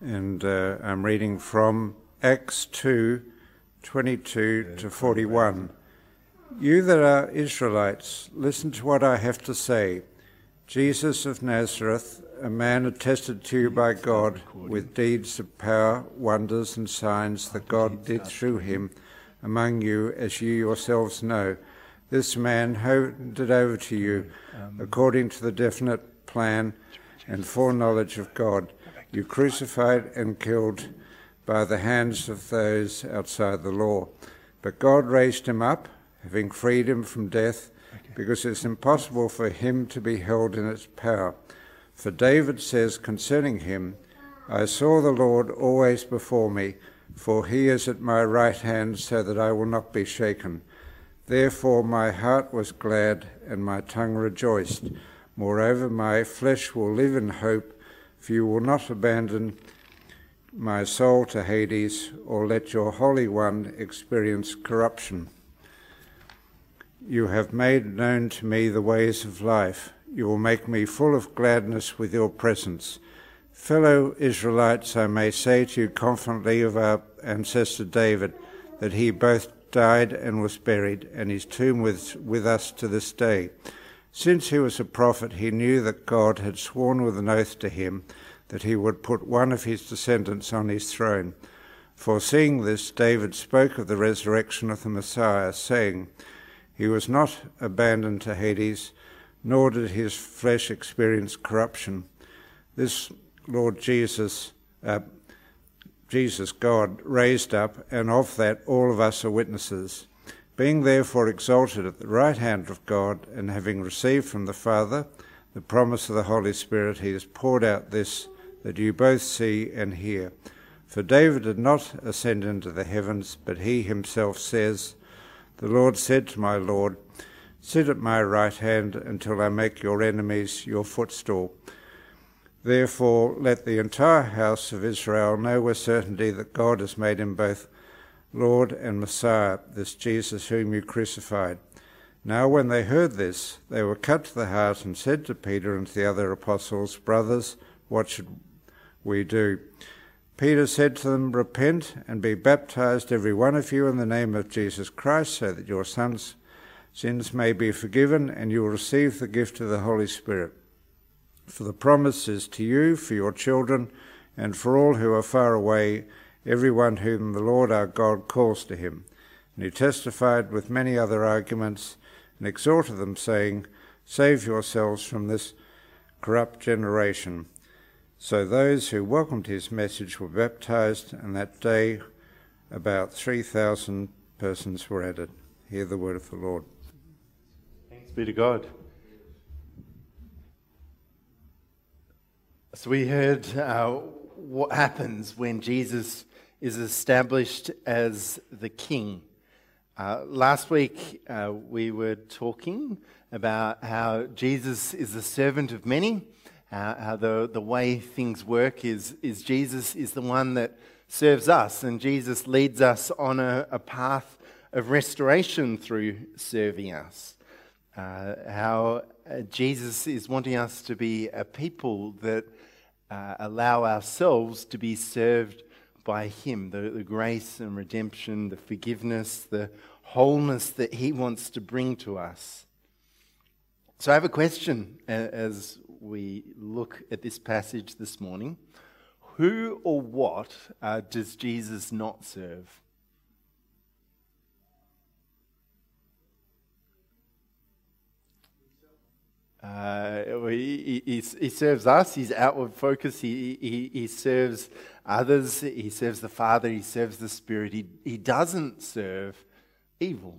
and uh, I'm reading from Acts 2 22 to 41. You that are Israelites, listen to what I have to say. Jesus of Nazareth, a man attested to you by God with deeds of power, wonders, and signs that God did through him among you, as you yourselves know. This man handed over to you according to the definite plan and foreknowledge of God. You crucified and killed by the hands of those outside the law. But God raised him up, having freed him from death, because it's impossible for him to be held in its power. For David says concerning him, I saw the Lord always before me, for he is at my right hand, so that I will not be shaken. Therefore my heart was glad, and my tongue rejoiced. Moreover, my flesh will live in hope, for you will not abandon my soul to Hades, or let your Holy One experience corruption. You have made known to me the ways of life. You will make me full of gladness with your presence. Fellow Israelites, I may say to you confidently of our ancestor David that he both died and was buried, and his tomb is with us to this day. Since he was a prophet, he knew that God had sworn with an oath to him that he would put one of his descendants on his throne. Foreseeing this, David spoke of the resurrection of the Messiah, saying, He was not abandoned to Hades, nor did his flesh experience corruption. This Lord Jesus, uh, Jesus God, raised up, and of that all of us are witnesses. Being therefore exalted at the right hand of God, and having received from the Father the promise of the Holy Spirit, he has poured out this that you both see and hear. For David did not ascend into the heavens, but he himself says, The Lord said to my Lord, Sit at my right hand until I make your enemies your footstool. Therefore, let the entire house of Israel know with certainty that God has made him both Lord and Messiah, this Jesus whom you crucified. Now, when they heard this, they were cut to the heart and said to Peter and to the other apostles, Brothers, what should we do? Peter said to them, Repent and be baptized, every one of you, in the name of Jesus Christ, so that your sons' sins may be forgiven, and you will receive the gift of the Holy Spirit. For the promise is to you, for your children, and for all who are far away, everyone whom the Lord our God calls to him. And he testified with many other arguments and exhorted them, saying, Save yourselves from this corrupt generation. So those who welcomed his message were baptized, and that day about 3,000 persons were added. Hear the word of the Lord. Thanks be to God. So we heard uh, what happens when Jesus is established as the king. Uh, last week uh, we were talking about how Jesus is the servant of many, how, how the, the way things work is, is Jesus is the one that serves us, and Jesus leads us on a, a path of restoration through serving us. Uh, how uh, Jesus is wanting us to be a people that uh, allow ourselves to be served by Him, the, the grace and redemption, the forgiveness, the wholeness that He wants to bring to us. So, I have a question as we look at this passage this morning. Who or what uh, does Jesus not serve? Uh, he, he, he, serves us, he's outward focused, he, he, he serves others, he serves the Father, he serves the Spirit. He, he doesn't serve evil,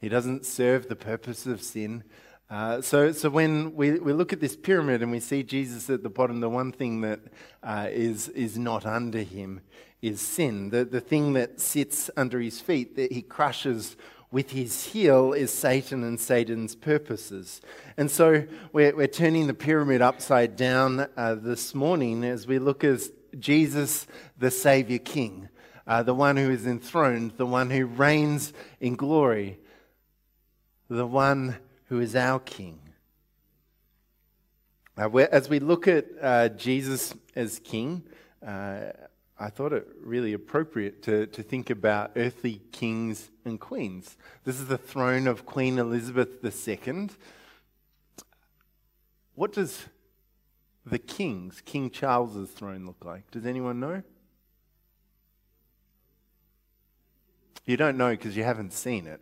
he doesn't serve the purpose of sin. Uh, so, so when we, we look at this pyramid and we see Jesus at the bottom, the one thing that uh, is is not under him is sin. The, the thing that sits under his feet, that he crushes with his heel is Satan and Satan's purposes. And so we're, we're turning the pyramid upside down uh, this morning as we look at Jesus, the Savior King, uh, the one who is enthroned, the one who reigns in glory, the one who is our King. Uh, as we look at uh, Jesus as King, uh, I thought it really appropriate to, to think about earthly kings and queens. This is the throne of Queen Elizabeth II. What does the king's, King Charles's throne look like? Does anyone know? You don't know because you haven't seen it.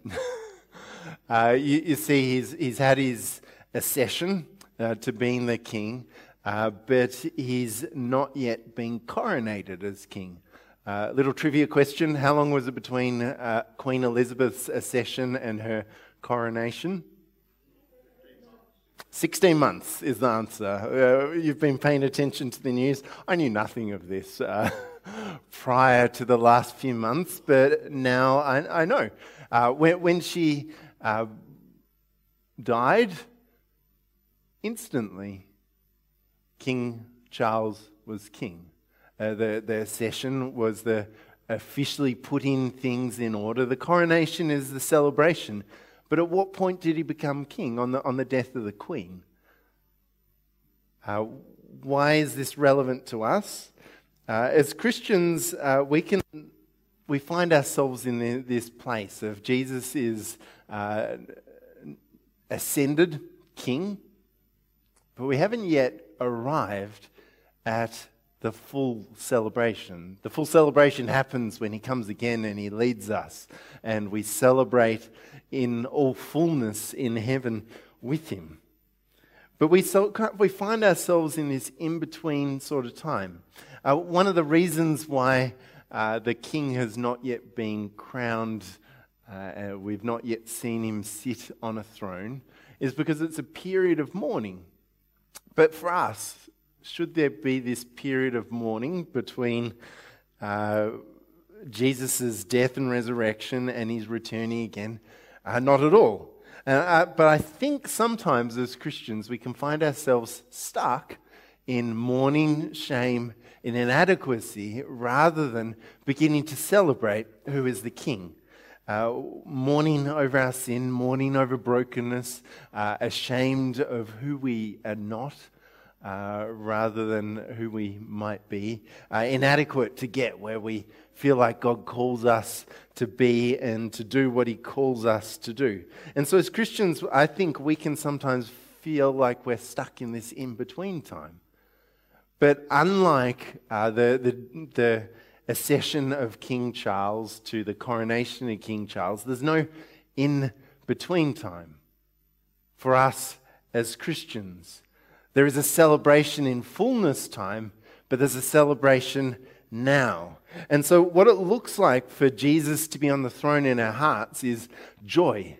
uh, you, you, see, he's, he's had his accession uh, to being the king, uh, but he's not yet been coronated as king. Uh, little trivia question How long was it between uh, Queen Elizabeth's accession and her coronation? 16 months is the answer. Uh, you've been paying attention to the news. I knew nothing of this uh, prior to the last few months, but now I, I know. Uh, when, when, she uh, died, instantly, King Charles was king. Uh, the, the accession was the officially putting things in order. The coronation is the celebration. But at what point did he become king? On the, on the death of the queen. Uh, why is this relevant to us? Uh, as Christians, uh, we can we find ourselves in the, this place of Jesus is uh, ascended king, but we haven't yet arrived at the full celebration. The full celebration happens when he comes again and he leads us, and we celebrate in all fullness in heaven with him. But we, so, we find ourselves in this in between sort of time. Uh, one of the reasons why uh, the king has not yet been crowned, uh, we've not yet seen him sit on a throne, is because it's a period of mourning. But for us, should there be this period of mourning between uh, Jesus' death and resurrection and his returning again? Uh, not at all. Uh, but I think sometimes as Christians we can find ourselves stuck in mourning, shame, in inadequacy, rather than beginning to celebrate who is the King. Uh, mourning over our sin, mourning over brokenness, uh, ashamed of who we are not, uh, rather than who we might be, uh, inadequate to get where we feel like God calls us to be and to do what He calls us to do. And so, as Christians, I think we can sometimes feel like we're stuck in this in between time. But unlike uh, the, the, the accession of King Charles to the coronation of King Charles, there's no in between time for us as Christians. There is a celebration in fullness time, but there's a celebration now. And so, what it looks like for Jesus to be on the throne in our hearts is joy.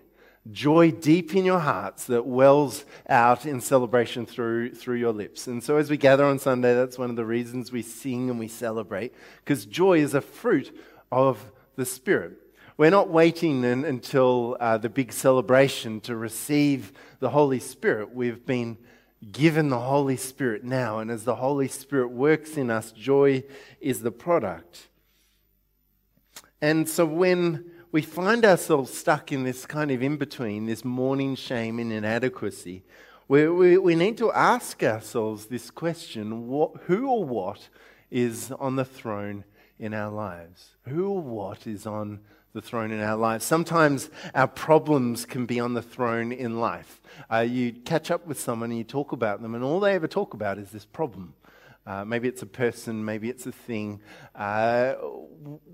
Joy deep in your hearts that wells out in celebration through, through your lips. And so, as we gather on Sunday, that's one of the reasons we sing and we celebrate, because joy is a fruit of the Spirit. We're not waiting in, until uh, the big celebration to receive the Holy Spirit. We've been given the Holy Spirit now. And as the Holy Spirit works in us, joy is the product. And so when we find ourselves stuck in this kind of in between, this mourning shame and inadequacy, we, we, we need to ask ourselves this question what, who or what is on the throne in our lives? Who or what is on the throne in our lives. Sometimes our problems can be on the throne in life. Uh, you catch up with someone and you talk about them, and all they ever talk about is this problem. Uh, maybe it's a person, maybe it's a thing. Uh,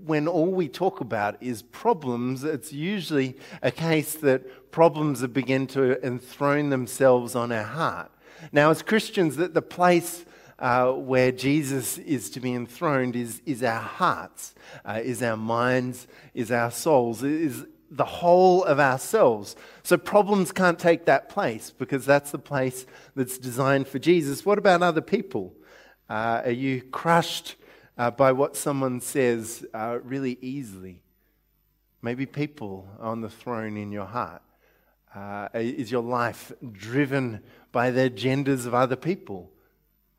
when all we talk about is problems, it's usually a case that problems have begun to enthrone themselves on our heart. Now, as Christians, that the place uh, where Jesus is to be enthroned is, is our hearts, uh, is our minds, is our souls, is the whole of ourselves. So problems can't take that place because that's the place that's designed for Jesus. What about other people? Uh, are you crushed uh, by what someone says uh, really easily? Maybe people on the throne in your heart. Uh, is your life driven by the agendas of other people?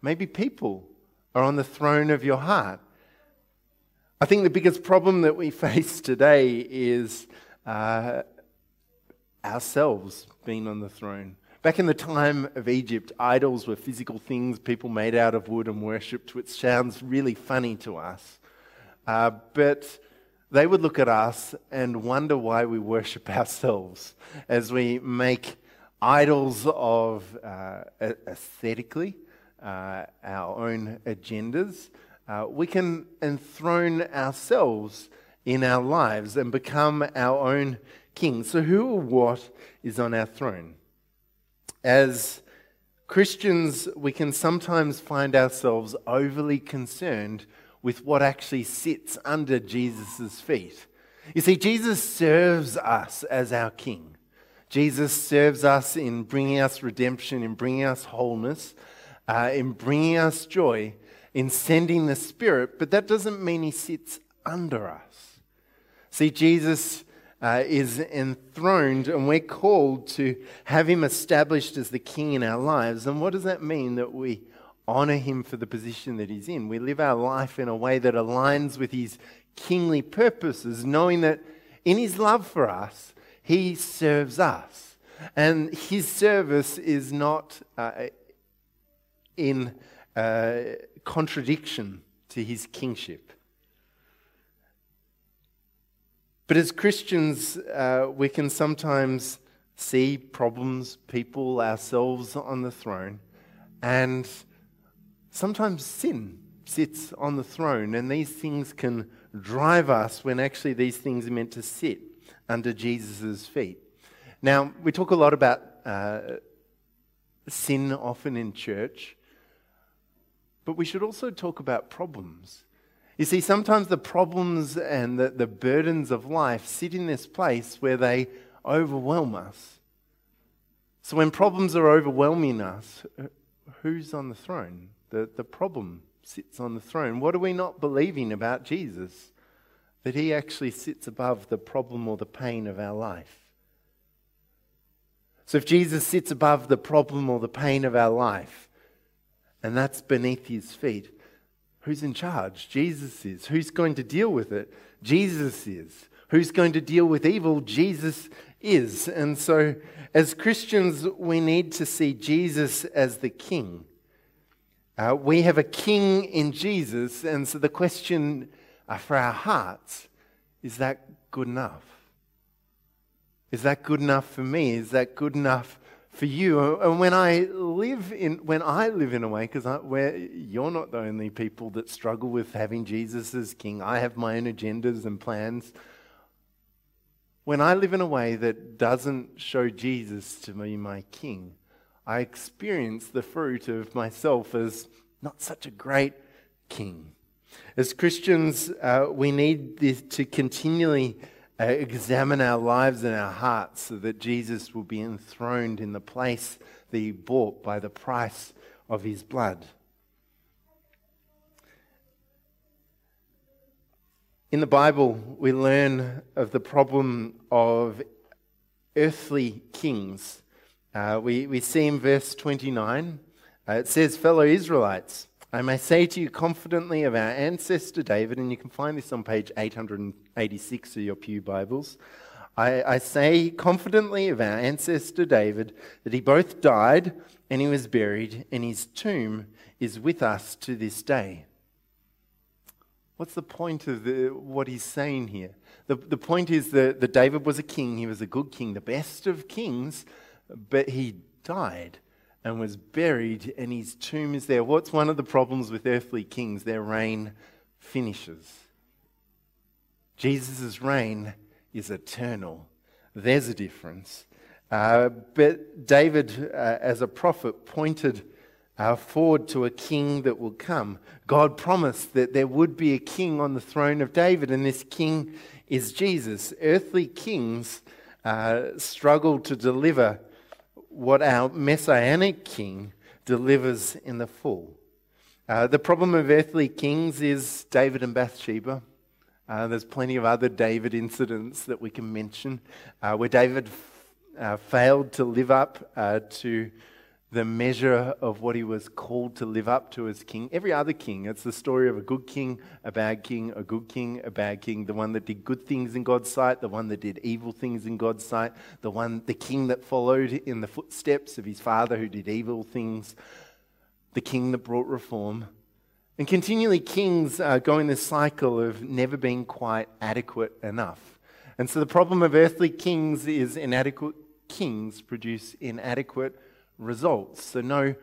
Maybe people are on the throne of your heart. I think the biggest problem that we face today is uh, ourselves being on the throne. Back in the time of Egypt, idols were physical things people made out of wood and worshipped, which sounds really funny to us. Uh, but they would look at us and wonder why we worship ourselves as we make idols of uh, aesthetically uh, our own agendas. Uh, we can enthrone ourselves in our lives and become our own king. So, who or what is on our throne? As Christians, we can sometimes find ourselves overly concerned with what actually sits under Jesus' feet. You see, Jesus serves us as our King. Jesus serves us in bringing us redemption, in bringing us wholeness, uh, in bringing us joy, in sending the Spirit, but that doesn't mean He sits under us. See, Jesus uh, is enthroned, and we're called to have him established as the king in our lives. And what does that mean? That we honor him for the position that he's in. We live our life in a way that aligns with his kingly purposes, knowing that in his love for us, he serves us. And his service is not uh, in uh, contradiction to his kingship. But as Christians, uh, we can sometimes see problems, people, ourselves on the throne, and sometimes sin sits on the throne, and these things can drive us when actually these things are meant to sit under Jesus' feet. Now, we talk a lot about uh, sin often in church, but we should also talk about problems. You see, sometimes the problems and the, the burdens of life sit in this place where they overwhelm us. So when problems are overwhelming us, uh, who's on the throne? The, the problem sits on the throne. What are we not believing about Jesus? That he actually sits above the problem or the pain of our life. So if Jesus sits above the problem or the pain of our life, and that's beneath his feet, Who's in charge? Jesus is. Who's going to deal with it? Jesus is. Who's going to deal with evil? Jesus is. And so, as Christians, we need to see Jesus as the king. Uh, we have a king in Jesus, and so the question uh, for our hearts is that good enough? Is that good enough for me? Is that good enough for you. And when I live in, when I live in a way, because where you're not the only people that struggle with having Jesus as king. I have my own agendas and plans. When I live in a way that doesn't show Jesus to be my king, I experience the fruit of myself as not such a great king. As Christians, uh, we need this to continually examine our lives and our hearts so that Jesus will be enthroned in the place that he bought by the price of his blood. In the Bible, we learn of the problem of earthly kings. Uh, we, we see in verse 29, uh, it says, Fellow Israelites, I may say to you confidently of our ancestor David, and you can find this on page 886 of your Pew Bibles. I, I, say confidently of our ancestor David that he both died and he was buried, and his tomb is with us to this day. What's the point of the, what he's saying here? The, the point is that, that David was a king, he was a good king, the best of kings, but he died and was buried, and his tomb is there. What's one of the problems with earthly kings? Their reign finishes. Jesus' reign is eternal. There's a difference. Uh, but David, uh, as a prophet, pointed uh, forward to a king that will come. God promised that there would be a king on the throne of David, and this king is Jesus. Earthly kings uh, struggle to deliver what our messianic king delivers in the full. Uh, the problem of earthly kings is David and Bathsheba. Uh, there's plenty of other David incidents that we can mention uh, where David f- uh, failed to live up uh, to the measure of what he was called to live up to as king. Every other king, it's the story of a good king, a bad king, a good king, a bad king, the one that did good things in God's sight, the one that did evil things in God's sight, the one the king that followed in the footsteps of his father who did evil things, the king that brought reform. And continually kings uh, go in this cycle of never being quite adequate enough. And so the problem of earthly kings is inadequate kings produce inadequate results. So, no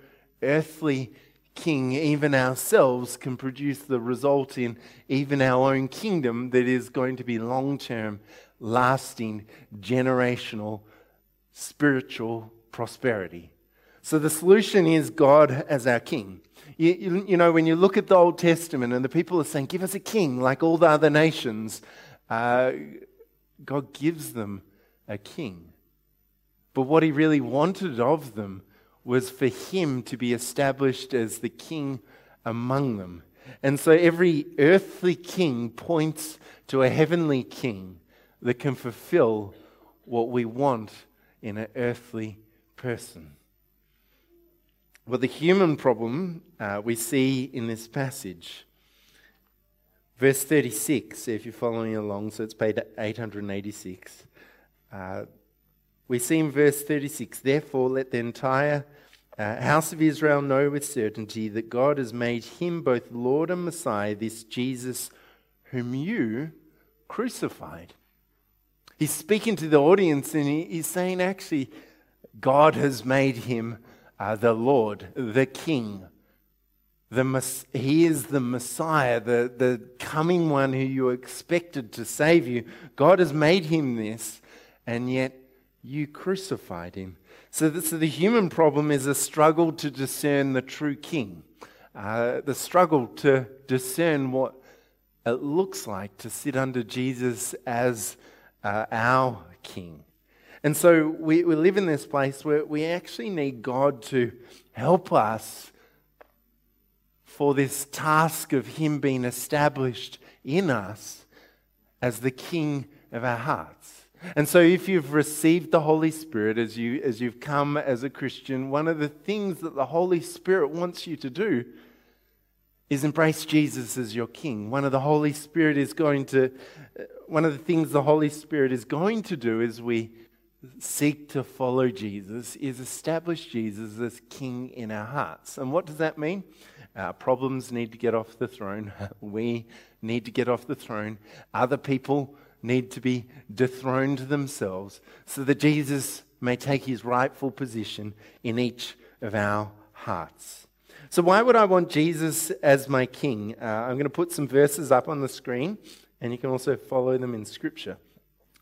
earthly king, even ourselves, can produce the result in even our own kingdom that is going to be long term, lasting, generational, spiritual prosperity. So, the solution is God as our king. You, you, you, know, when you look at the Old Testament and the people are saying, Give us a king like all the other nations, uh, God gives them a king. But what he really wanted of them was for him to be established as the king among them. And so every earthly king points to a heavenly king that can fulfill what we want in an earthly person. Well, the human problem uh, we see in this passage. Verse 36, if you're following along, so it's page 886. Uh, we see in verse 36 Therefore, let the entire uh, house of Israel know with certainty that God has made him both Lord and Messiah, this Jesus whom you crucified. He's speaking to the audience and he, he's saying, actually, God has made him uh, the Lord, the King. The, he is the Messiah, the, the coming one who you expected to save you. God has made him this, and yet you crucified him. So, the, so the human problem is a struggle to discern the true king, uh, the struggle to discern what it looks like to sit under Jesus as uh, our king. And so we, we live in this place where we actually need God to help us for this task of Him being established in us as the King of our hearts. And so, if you've received the Holy Spirit as, you, as you've come as a Christian, one of the things that the Holy Spirit wants you to do is embrace Jesus as your King. One of the Holy Spirit is going to, uh, one of the things the Holy Spirit is going to do as we seek to follow Jesus is establish Jesus as King in our hearts. And what does that mean? Our problems need to get off the throne. We need to get off the throne. Other people need to be dethroned themselves so that Jesus may take his rightful position in each of our hearts. So, why would I want Jesus as my king? Uh, I'm going to put some verses up on the screen, and you can also follow them in Scripture.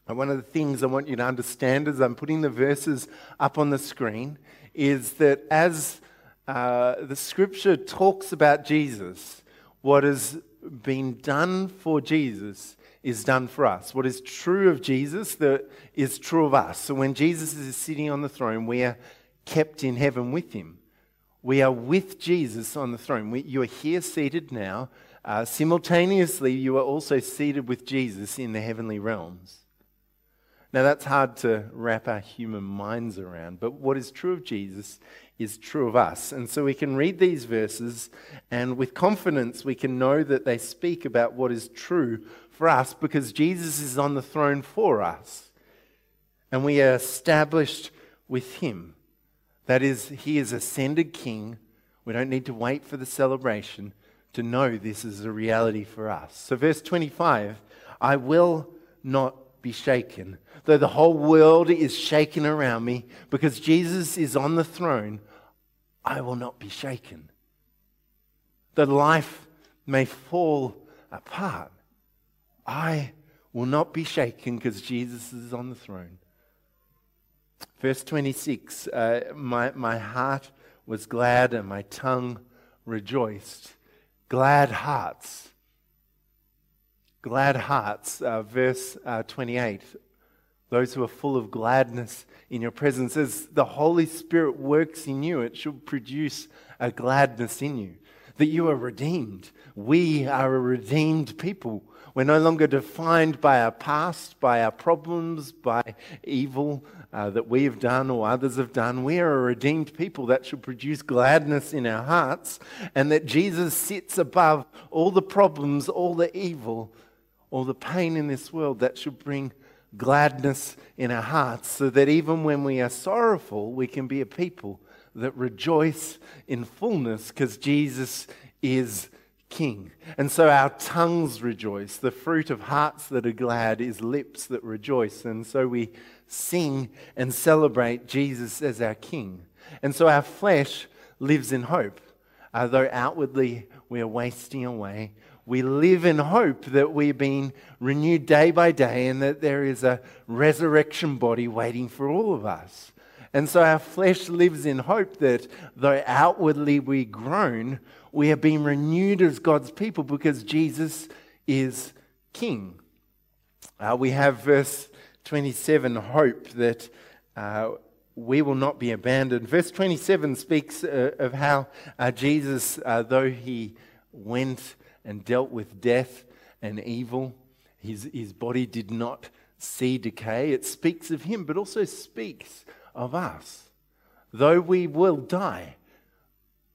And one of the things I want you to understand as I'm putting the verses up on the screen is that as uh, the Scripture talks about Jesus, what has been done for Jesus is done for us. What is true of Jesus that is true of us. So when Jesus is sitting on the throne, we are kept in heaven with him. We are with Jesus on the throne. We, you are here seated now. Uh, simultaneously, you are also seated with Jesus in the heavenly realms. Now, that's hard to wrap our human minds around, but what is true of Jesus is true of us. And so we can read these verses, and with confidence, we can know that they speak about what is true for us because Jesus is on the throne for us. And we are established with him. That is, he is ascended king. We don't need to wait for the celebration to know this is a reality for us. So, verse 25 I will not be shaken. Though the whole world is shaken around me, because Jesus is on the throne, I will not be shaken. Though life may fall apart, I will not be shaken because Jesus is on the throne. Verse 26 uh, my, my heart was glad and my tongue rejoiced. Glad hearts glad hearts, uh, verse uh, 28. Those who are full of gladness in your presence. As the Holy Spirit works in you, it should produce a gladness in you. that you are redeemed. We are a redeemed people. We're no longer defined by our past, by our problems, by evil uh, that we have done or others have done. We are a redeemed people that should produce gladness in our hearts, and that Jesus sits above all the problems, all the evil, all the pain in this world that should bring gladness in our hearts, so that even when we are sorrowful, we can be a people that rejoice in fullness because Jesus is King. And so our tongues rejoice. The fruit of hearts that are glad is lips that rejoice. And so we sing and celebrate Jesus as our King. And so our flesh lives in hope. Although outwardly we are wasting away, we live in hope that we're being renewed day by day and that there is a resurrection body waiting for all of us. And so our flesh lives in hope that though outwardly we groan, we are being renewed as God's people because Jesus is King. Uh, we have verse 27 hope that uh, we will not be abandoned. Verse 27 speaks uh, of how uh, Jesus, uh, though he went and dealt with death and evil, his, his body did not see decay. It speaks of him, but also speaks of us. Though we will die,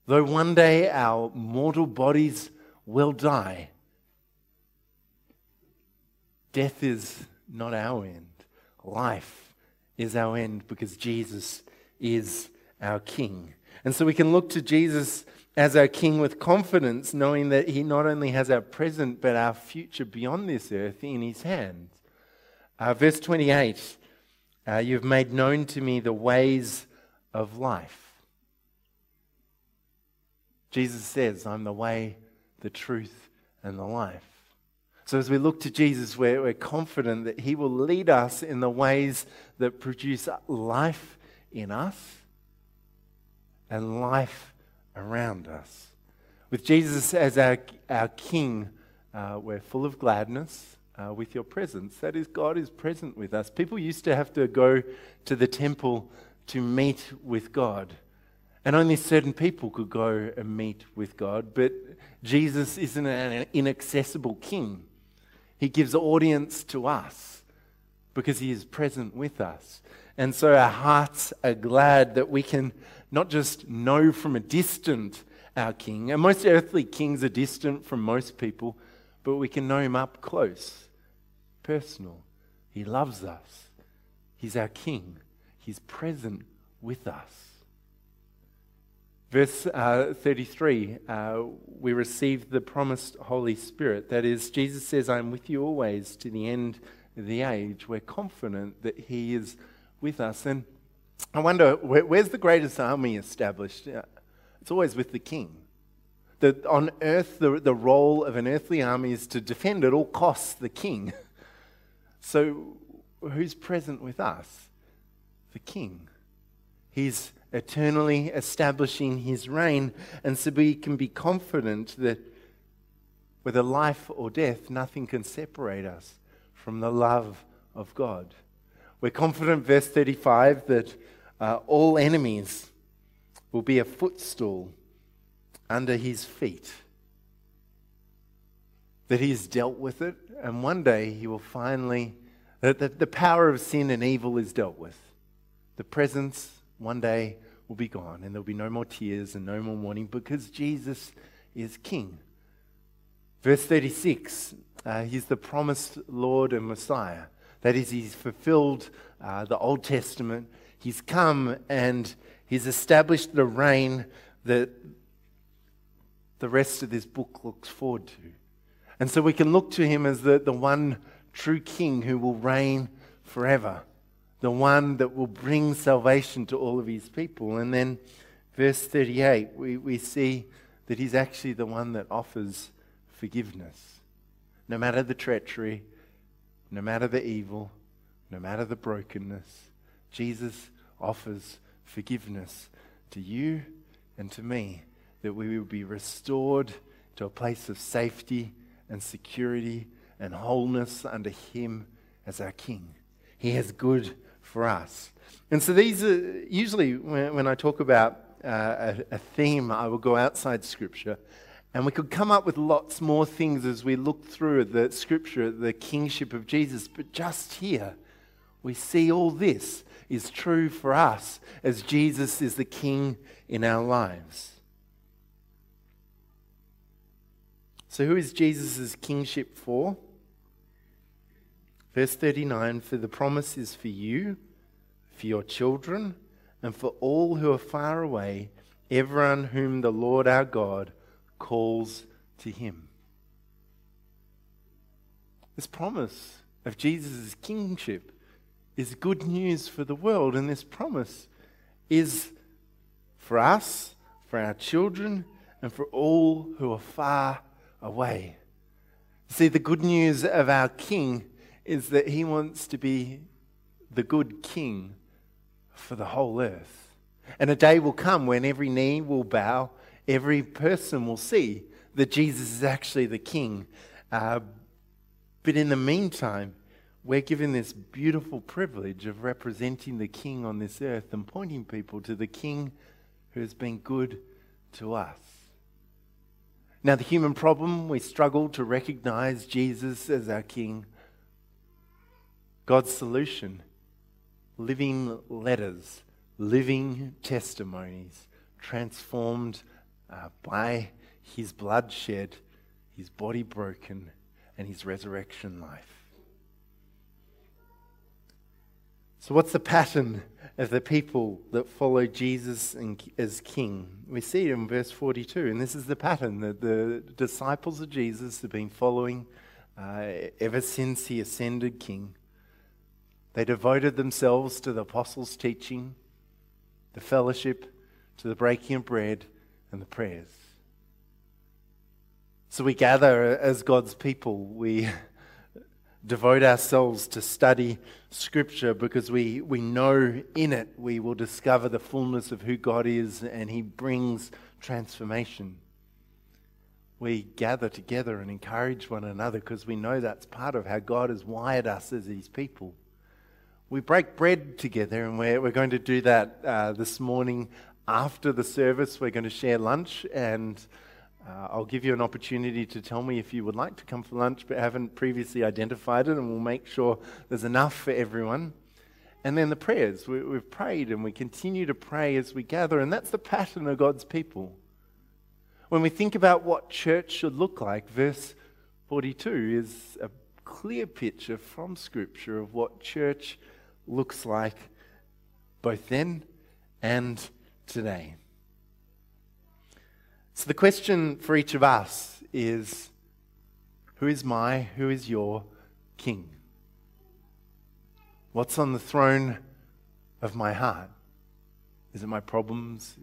though one day our mortal bodies will die, death is not our end. Life is our end because Jesus is our King. And so we can look to Jesus as our King with confidence, knowing that He not only has our present but our future beyond this earth in His hands. Uh, verse 28 uh, You've made known to me the ways of life. Jesus says, I'm the way, the truth, and the life. So as we look to Jesus, we're, we're confident that He will lead us in the ways that produce life in us and life around us. With Jesus as our, our King, uh, we're full of gladness uh, with your presence. That is, God is present with us. People used to have to go to the temple to meet with God. And only certain people could go and meet with God. But Jesus isn't an inaccessible king. He gives audience to us because he is present with us. And so our hearts are glad that we can not just know from a distant our king, and most earthly kings are distant from most people, but we can know him up close personal. He loves us. He's our King. He's present with us. Verse uh, 33, uh, we receive the promised Holy Spirit. That is, Jesus says, I am with you always to the end the age. We're confident that He is with us. And I wonder, where, where's the greatest army established? Uh, it's always with the King. The, on earth, the, the role of an earthly army is to defend at all costs the King. So, who's present with us? The King. He's eternally establishing his reign, and so we can be confident that whether life or death, nothing can separate us from the love of God. We're confident, verse 35, that uh, all enemies will be a footstool under his feet. That he's dealt with it, and one day he will finally, the, the, the power of sin and evil is dealt with. The presence one day will be gone, and there'll be no more tears and no more mourning because Jesus is King. Verse 36 uh, He's the promised Lord and Messiah. That is, He's fulfilled uh, the Old Testament. He's come and He's established the reign that the rest of this book looks forward to. And so we can look to him as the, the one true king who will reign forever, the one that will bring salvation to all of his people. And then, verse 38, we, we see that he's actually the one that offers forgiveness. No matter the treachery, no matter the evil, no matter the brokenness, Jesus offers forgiveness to you and to me, that we will be restored to a place of safety and security and wholeness under Him as our King. He has good for us. And so these are usually when, when I talk about uh, a, a, theme, I will go outside Scripture And we could come up with lots more things as we look through the scripture, the kingship of Jesus. But just here, we see all this is true for us as Jesus is the king in our lives. So, who is Jesus' kingship for? Verse 39 For the promise is for you, for your children, and for all who are far away, everyone whom the Lord our God calls to him. This promise of Jesus' kingship is good news for the world, and this promise is for us, for our children, and for all who are far away. See, the good news of our King is that he wants to be the good King for the whole earth. And a day will come when every knee will bow, every person will see that Jesus is actually the King. Uh, but in the meantime, we're given this beautiful privilege of representing the King on this earth and pointing people to the King who has been good to us. Now, the human problem, we struggle to recognize Jesus as our King. God's solution living letters, living testimonies, transformed uh, by his blood shed, his body broken, and his resurrection life. So, what's the pattern of the people that follow Jesus as king? We see it in verse 42, and this is the pattern that the disciples of Jesus have been following uh, ever since he ascended king. They devoted themselves to the apostles' teaching, the fellowship, to the breaking of bread, and the prayers. So we gather as God's people. We devote ourselves to study Scripture because we, we know in it we will discover the fullness of who God is and He brings transformation. We gather together and encourage one another because we know that's part of how God has wired us as His people. We break bread together, and we're, we're going to do that uh, this morning after the service. We're going to share lunch and uh, I'll give you an opportunity to tell me if you would like to come for lunch but haven't previously identified it, and we'll make sure there's enough for everyone. And then the prayers. We, we've prayed and we continue to pray as we gather, and that's the pattern of God's people. When we think about what church should look like, verse 42 is a clear picture from Scripture of what church looks like both then and today. So the question for each of us is who is my, who is your king? What's on the throne of my heart? Is it my problems?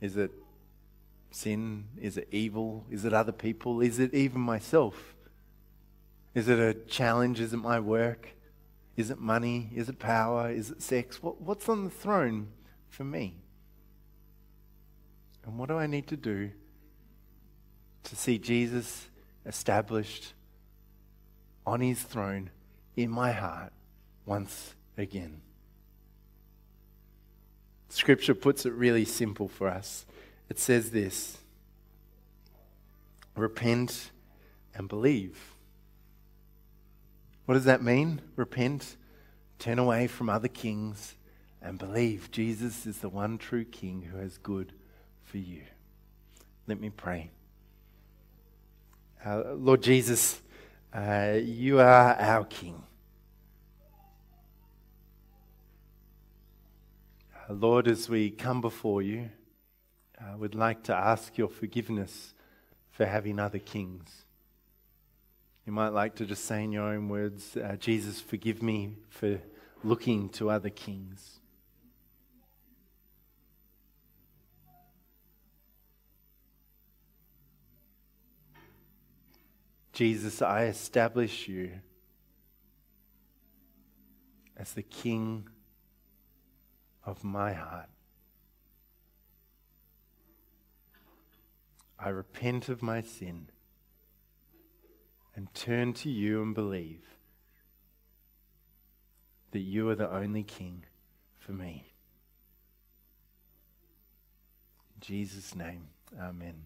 Is it sin? Is it evil? Is it other people? Is it even myself? Is it a challenge? Is it my work? Is it money? Is it power? Is it sex? What, what's on the throne for me? And what do I need to do to see Jesus established on his throne in my heart once again. Scripture puts it really simple for us. It says this repent and believe. What does that mean? Repent, turn away from other kings, and believe Jesus is the one true King who has good for you. Let me pray. Uh, Lord Jesus, uh, you are our King. Uh, Lord, as we come before you, I uh, would like to ask your forgiveness for having other kings. You might like to just say in your own words, uh, Jesus, forgive me for looking to other kings. Jesus, I establish you as the King of my heart. I repent of my sin and turn to you and believe that you are the only King for me. In Jesus' name, amen.